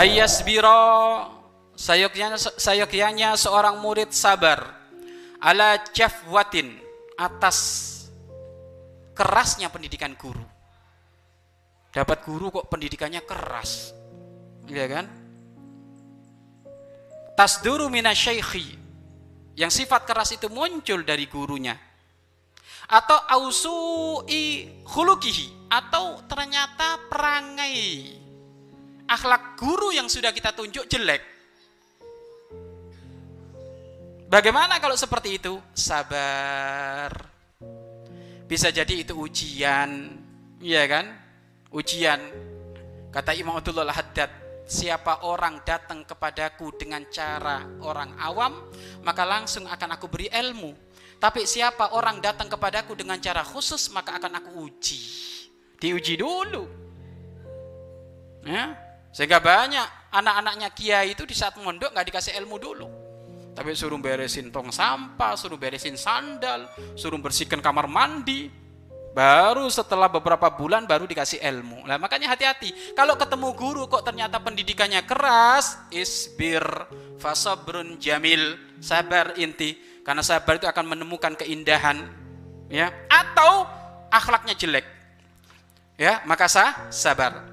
ayasbiro. Sayogyanya, sayogyanya seorang murid sabar. Ala jafwatin atas kerasnya pendidikan guru. Dapat guru kok pendidikannya keras. Ya kan? Tasduru minasyaikhi yang sifat keras itu muncul dari gurunya. Atau ausui khulukihi. Atau ternyata perangai akhlak guru yang sudah kita tunjuk jelek. Bagaimana kalau seperti itu? Sabar. Bisa jadi itu ujian. Ya kan? Ujian. Kata Imam Abdullah Haddad siapa orang datang kepadaku dengan cara orang awam, maka langsung akan aku beri ilmu. Tapi siapa orang datang kepadaku dengan cara khusus, maka akan aku uji. Diuji dulu. Ya, sehingga banyak anak-anaknya kiai itu di saat mondok nggak dikasih ilmu dulu. Tapi suruh beresin tong sampah, suruh beresin sandal, suruh bersihkan kamar mandi, Baru setelah beberapa bulan baru dikasih ilmu. Nah, makanya hati-hati. Kalau ketemu guru kok ternyata pendidikannya keras, isbir fasabrun jamil. Sabar inti. Karena sabar itu akan menemukan keindahan. Ya, atau akhlaknya jelek. Ya, maka sabar.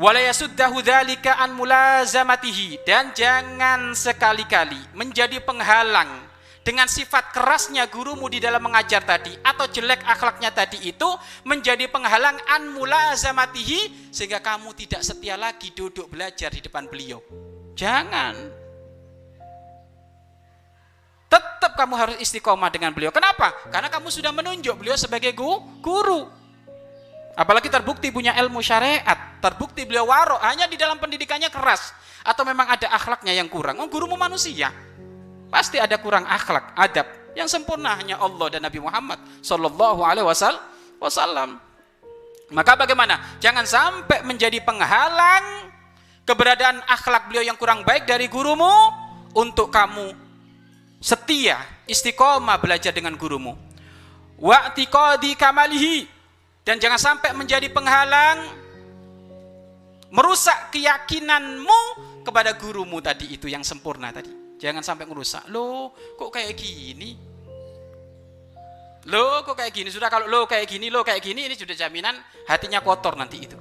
Walayasuddahu an mulazamatihi dan jangan sekali-kali menjadi penghalang dengan sifat kerasnya gurumu di dalam mengajar tadi atau jelek akhlaknya tadi itu menjadi penghalang an mulazamatihi sehingga kamu tidak setia lagi duduk belajar di depan beliau. Jangan. Tetap kamu harus istiqomah dengan beliau. Kenapa? Karena kamu sudah menunjuk beliau sebagai guru. Apalagi terbukti punya ilmu syariat, terbukti beliau waro hanya di dalam pendidikannya keras atau memang ada akhlaknya yang kurang. Oh, gurumu manusia. Pasti ada kurang akhlak, adab. Yang sempurna hanya Allah dan Nabi Muhammad Sallallahu Alaihi Wasallam. Maka bagaimana? Jangan sampai menjadi penghalang keberadaan akhlak beliau yang kurang baik dari gurumu untuk kamu setia, istiqomah belajar dengan gurumu. Wa'tiqadi kamalihi dan jangan sampai menjadi penghalang merusak keyakinanmu kepada gurumu tadi itu yang sempurna tadi. Jangan sampai merusak. Loh, kok kayak gini? Lo kok kayak gini? Sudah kalau lo kayak gini, lo kayak gini ini sudah jaminan hatinya kotor nanti itu.